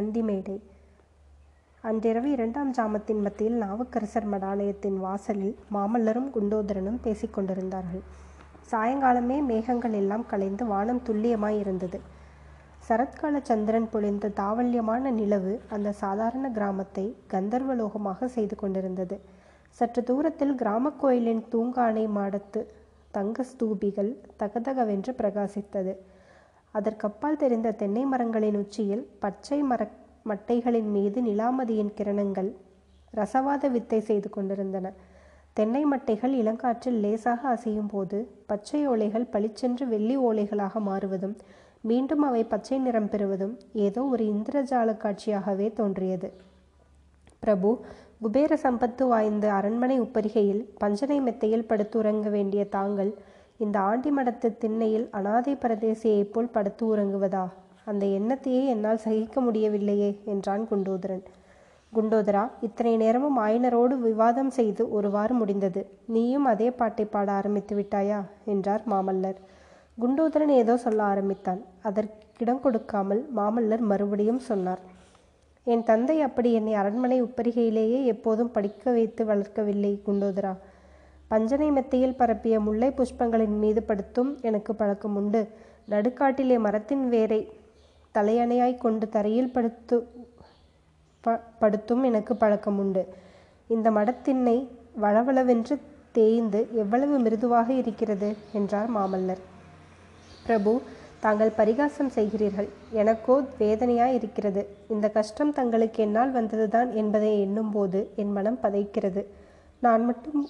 நந்திமேடை அன்றிரவு இரண்டாம் ஜாமத்தின் மத்தியில் நாவுக்கரசர் மடாலயத்தின் வாசலில் மாமல்லரும் குண்டோதரனும் பேசிக் கொண்டிருந்தார்கள். சாயங்காலமே மேகங்கள் எல்லாம் கலைந்து வானம் துல்லியமாய் இருந்தது சரத்கால சந்திரன் பொழிந்த தாவல்யமான நிலவு அந்த சாதாரண கிராமத்தை கந்தர்வலோகமாக செய்து கொண்டிருந்தது. சற்று தூரத்தில் கிராமக் கோயிலின் தூங்கானை மாடத்து தங்க ஸ்தூபிகள் தகதகவென்று பிரகாசித்தது. அதற்கப்பால் தெரிந்த தென்னை மரங்களின் உச்சியில் பச்சை மர மட்டைகளின் மீது நிலாமதியின் கிரணங்கள் ரசவாத வித்தை செய்து கொண்டிருந்தன. தென்னை மட்டைகள் இளங்காற்றில் லேசாக அசையும் போது பச்சை ஓலைகள் பளிச்சென்று வெள்ளி ஓலைகளாக மாறுவதும் மீண்டும் அவை பச்சை நிறம் பெறுவதும் ஏதோ ஒரு இந்திரஜால காட்சியாகவே தோன்றியது. பிரபு குபேர சம்பத்து வாய்ந்த அரண்மனை உப்பரிகையில் பஞ்சனை மெத்தையில் படுத்துறங்க வேண்டிய தாங்கள் இந்த ஆண்டி மடத்து திண்ணையில் அனாதை பரதேசியைப் போல் படுத்து உறங்குவதா? அந்த எண்ணத்தையே என்னால் சகிக்க முடியவில்லையே என்றான் குண்டோதரன். குண்டோதரா இத்தனை நேரமும் ஆயனரோடு விவாதம் செய்து ஒருவாறு முடிந்தது. நீயும் அதே பாட்டை பாட ஆரம்பித்து விட்டாயா? என்றார் மாமல்லர். குண்டோதரன் ஏதோ சொல்ல ஆரம்பித்தான். அதற்கிடம் கொடுக்காமல் மாமல்லர் மறுபடியும் சொன்னார். என் தந்தை அப்படி என்னை அரண்மனை உப்பரிகையிலேயே எப்போதும் படிக்க வைத்து வளர்க்கவில்லை குண்டோதரா. பஞ்சனை மெத்தையில் பரப்பிய முல்லை புஷ்பங்களின் மீது படுத்தும் எனக்கு பழக்கம் உண்டு. நடுக்காட்டிலே மரத்தின் வேரை தலையணையாய் கொண்டு தரையில் படுத்து ப படுத்தும் எனக்கு பழக்கம் உண்டு. இந்த மடத்திண்ணை வளவளவென்று தேய்ந்து எவ்வளவு மிருதுவாக இருக்கிறது என்றார் மாமல்லர். பிரபு தாங்கள் பரிகாசம் செய்கிறீர்கள். எனக்கோ வேதனையாய் இருக்கிறது இந்த கஷ்டம் தங்களுக்கு என்னால் வந்ததுதான் என்பதை எண்ணும்போது என் மனம் பதைக்கிறது. நான் மட்டும்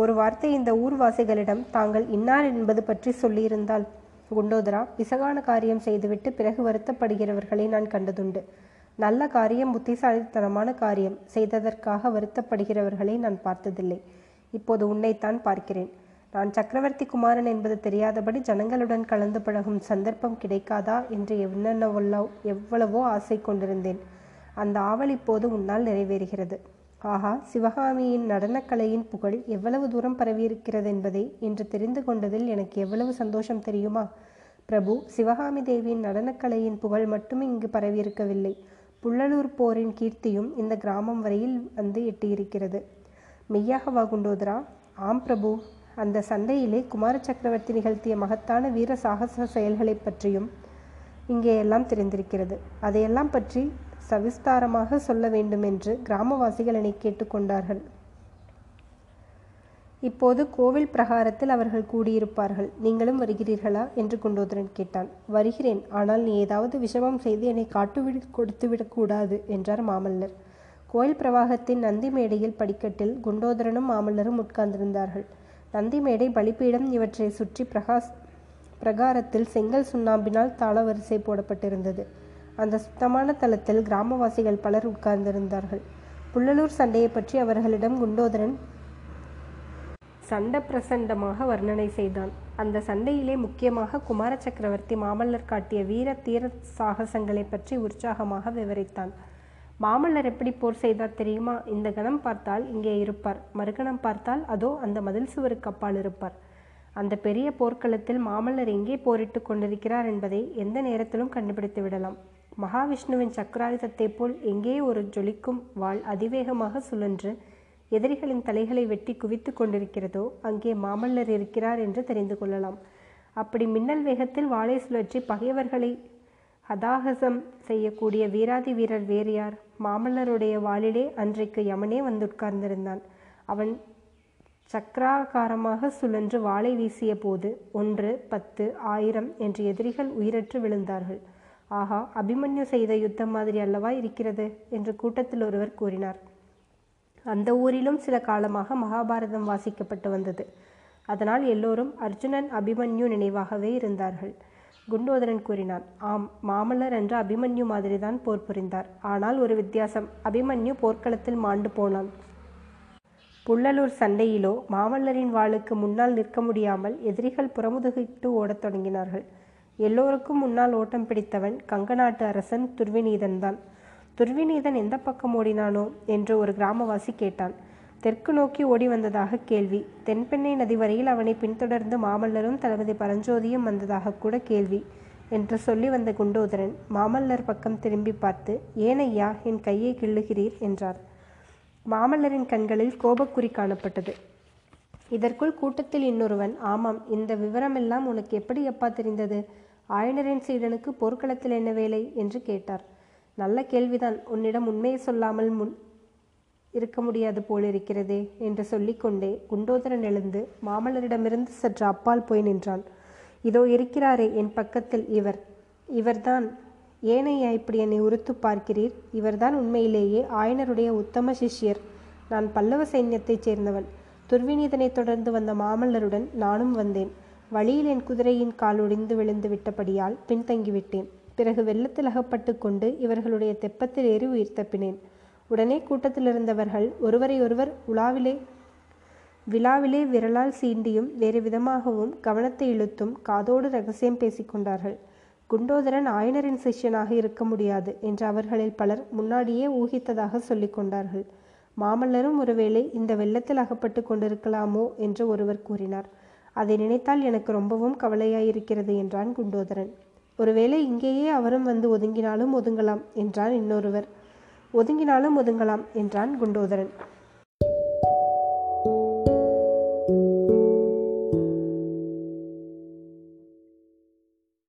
ஒரு வார்த்தை இந்த ஊர்வாசிகளிடம் தாங்கள் இன்னார் என்பது பற்றி சொல்லியிருந்தால் குண்டோதரா பிசகான காரியம் செய்துவிட்டு பிறகு வருத்தப்படுகிறவர்களை நான் கண்டதுண்டு. நல்ல காரியம் புத்திசாலித்தனமான காரியம் செய்ததற்காக வருத்தப்படுகிறவர்களை நான் பார்த்ததில்லை. இப்போது உன்னைத்தான் பார்க்கிறேன். நான் சக்கரவர்த்தி குமாரன் என்பது தெரியாதபடி ஜனங்களுடன் கலந்து பழகும் சந்தர்ப்பம் கிடைக்காதா என்று என்னென்னவெல்லோ எவ்வளவோ ஆசை கொண்டிருந்தேன். அந்த ஆவல் இப்போது உன்னால் நிறைவேறுகிறது. ஆஹா சிவகாமியின் நடனக்கலையின் புகழ் எவ்வளவு தூரம் பரவியிருக்கிறது என்பதை இன்று தெரிந்து கொண்டதில் எனக்கு எவ்வளவு சந்தோஷம் தெரியுமா? பிரபு சிவகாமி தேவியின் நடனக்கலையின் புகழ் மட்டும் இங்கு பரவியிருக்கவில்லை. புள்ளலூர் போரின் கீர்த்தியும் இந்த கிராமம் வரையில் வந்து எட்டியிருக்கிறது. மெய்யாகவா குண்டோதரா. ஆம் பிரபு அந்த சண்டையிலே குமார சக்கரவர்த்தி நிகழ்த்திய மகத்தான வீர சாகச செயல்களைப் பற்றியும் இங்கே எல்லாம் தெரிந்திருக்கிறது. அதையெல்லாம் பற்றி சவிஸ்தாரமாக சொல்ல வேண்டும் என்று கிராமவாசிகள் என்னை கேட்டுக்கொண்டார்கள். இப்போது கோவில் பிரகாரத்தில் அவர்கள் கூடியிருப்பார்கள். நீங்களும் வருகிறீர்களா? என்று குண்டோதரன் கேட்டான். வருகிறேன். ஆனால் நீ ஏதாவது விஷமம் செய்து என்னை காட்டுவிடு கொடுத்துவிடக்கூடாது என்றார் மாமல்லர். கோயில் பிரவாகத்தின் நந்தி மேடையில் படிக்கட்டில் குண்டோதரனும் மாமல்லரும் உட்கார்ந்திருந்தார்கள். நந்தி மேடை பலிப்பீடம் இவற்றை சுற்றி பிரகாஸ் பிரகாரத்தில் செங்கல் சுண்ணாம்பினால் தாளவரிசை போடப்பட்டிருந்தது. அந்த சுத்தமான தளத்தில் கிராமவாசிகள் பலர் உட்கார்ந்திருந்தார்கள். புள்ளலூர் சண்டையை பற்றி அவர்களிடம் குண்டோதரன் சண்ட பிரசண்டமாக வர்ணனை செய்தான். அந்த சண்டையிலே முக்கியமாக குமார சக்கரவர்த்தி மாமல்லர் காட்டிய வீர தீர சாகசங்களை பற்றி உற்சாகமாக விவரித்தான். மாமல்லர் எப்படி போர் செய்தார் தெரியுமா? இந்த கணம் பார்த்தால் இங்கே இருப்பார். மறுகணம் பார்த்தால் அதோ அந்த மதில் சுவருக்கு அப்பால் இருப்பார். அந்த பெரிய போர்க்களத்தில் மாமல்லர் எங்கே போரிட்டு கொண்டிருக்கிறார் என்பதை எந்த நேரத்திலும் கண்டுபிடித்து விடலாம். மகாவிஷ்ணுவின் சக்கராயுதத்தைப் போல் எங்கே ஒரு ஜொலிக்கும் வாள் அதிவேகமாக சுழன்று எதிரிகளின் தலைகளை வெட்டி குவித்து கொண்டிருக்கிறதோ அங்கே மாமல்லர் இருக்கிறார் என்று தெரிந்து கொள்ளலாம். அப்படி மின்னல் வேகத்தில் வாளை சுழற்றி பகைவர்களை ஹதாகசம் செய்யக்கூடிய வீராதி வீரர் வேறு யார்? மாமல்லருடைய வாளிலே அன்றைக்கு யமனே வந்து உட்கார்ந்திருந்தான். அவன் சக்கராகாரமாக சுழன்று வாளை வீசிய போது ஒன்று பத்து ஆயிரம் என்று எதிரிகள் உயிரற்று விழுந்தார்கள். ஆஹா அபிமன்யு செய்த யுத்தம் மாதிரி அல்லவா இருக்கிறது? என்று கூட்டத்தில் ஒருவர் கூறினார். அந்த ஊரிலும் சில காலமாக மகாபாரதம் வாசிக்கப்பட்டு வந்தது. அதனால் எல்லோரும் அர்ஜுனன் அபிமன்யு நினைவாகவே இருந்தார்கள். குண்டோதரன் கூறினான் ஆம் மாமல்லர் என்ற அபிமன்யு மாதிரிதான் போர் புரிந்தார். ஆனால் ஒரு வித்தியாசம் அபிமன்யு போர்க்களத்தில் மாண்டு போனான். புள்ளலூர் சண்டையிலோ மாமல்லரின் வாளுக்கு முன்னால் நிற்க முடியாமல் எதிரிகள் புறமுதுகிட்டு ஓடத் தொடங்கினார்கள். எல்லோருக்கும் முன்னால் ஓட்டம் பிடித்தவன் கங்க நாட்டு அரசன் துர்விநீதன்தான். துர்விநீதன் எந்த பக்கம் ஓடினானோ என்று ஒரு கிராமவாசி கேட்டான். தெற்கு நோக்கி ஓடி வந்ததாக கேள்வி. தென்பெண்ணை நதி வரையில் அவனை பின்தொடர்ந்து மாமல்லரும் தளபதி பரஞ்சோதியும் வந்ததாக கூட கேள்வி என்று சொல்லி வந்த குண்டோதரன் மாமல்லர் பக்கம் திரும்பி பார்த்து ஏனையா என் கையை கிள்ளுகிறீர்? என்றார். மாமல்லரின் கண்களில் கோபக்குறி காணப்பட்டது. இதற்குள் கூட்டத்தில் இன்னொருவன். ஆமாம் இந்த விவரமெல்லாம் உனக்கு எப்படி எப்பா தெரிந்தது? ஆயனரின் சீடனுக்கு போர்க்களத்தில் என்ன வேலை? என்று கேட்டார். நல்ல கேள்விதான். உன்னிடம் உண்மையை சொல்லாமல் முன் இருக்க முடியாது போலிருக்கிறதே என்று சொல்லிக்கொண்டே குண்டோதரன் எழுந்து மாமல்லரிடமிருந்து சற்று அப்பால் போய் நின்றான். இதோ இருக்கிறாரே என் பக்கத்தில் இவர். இவர்தான். ஏனையா இப்படி என்னை உறுத்து பார்க்கிறீர்? இவர்தான் உண்மையிலேயே ஆயனருடைய உத்தம சிஷ்யர். நான் பல்லவ சைன்யத்தைச் சேர்ந்தவன். துர்விநீதனை தொடர்ந்து வந்த மாமல்லருடன் நானும் வந்தேன். வழியில் என் குதிரையின் கால் ஒடிந்து விழுந்து விட்டபடியால் பின்தங்கிவிட்டேன் பிறகு வெள்ளத்தில் அகப்பட்டு கொண்டு இவர்களுடைய தெப்பத்தில் ஏறி உயிர் தப்பினேன். உடனே கூட்டத்தில் இருந்தவர்கள் ஒருவரை ஒருவர் உலாவிலே விழாவிலே விரலால் சீண்டியும் வேறு விதமாகவும் கவனத்தை இழுத்தும் காதோடு ரகசியம் பேசிக்கொண்டார்கள் குண்டோதரன் ஆயனரின் சிஷ்யனாக இருக்க முடியாது என்று அவர்களில் பலர் முன்னாடியே ஊகித்ததாக சொல்லிக் கொண்டார்கள். மாமல்லரும் ஒருவேளை இந்த வெள்ளத்தில் அகப்பட்டு கொண்டிருக்கலாமோ என்று ஒருவர் கூறினார். அதை நினைத்தால் எனக்கு ரொம்பவும் கவலையாயிருக்கிறது என்றான் குண்டோதரன். ஒருவேளை இங்கேயே அவரும் வந்து ஒதுங்கினாலும் ஒதுங்கலாம் என்றான் இன்னொருவர். ஒதுங்கினாலும் ஒதுங்கலாம் என்றான் குண்டோதரன்.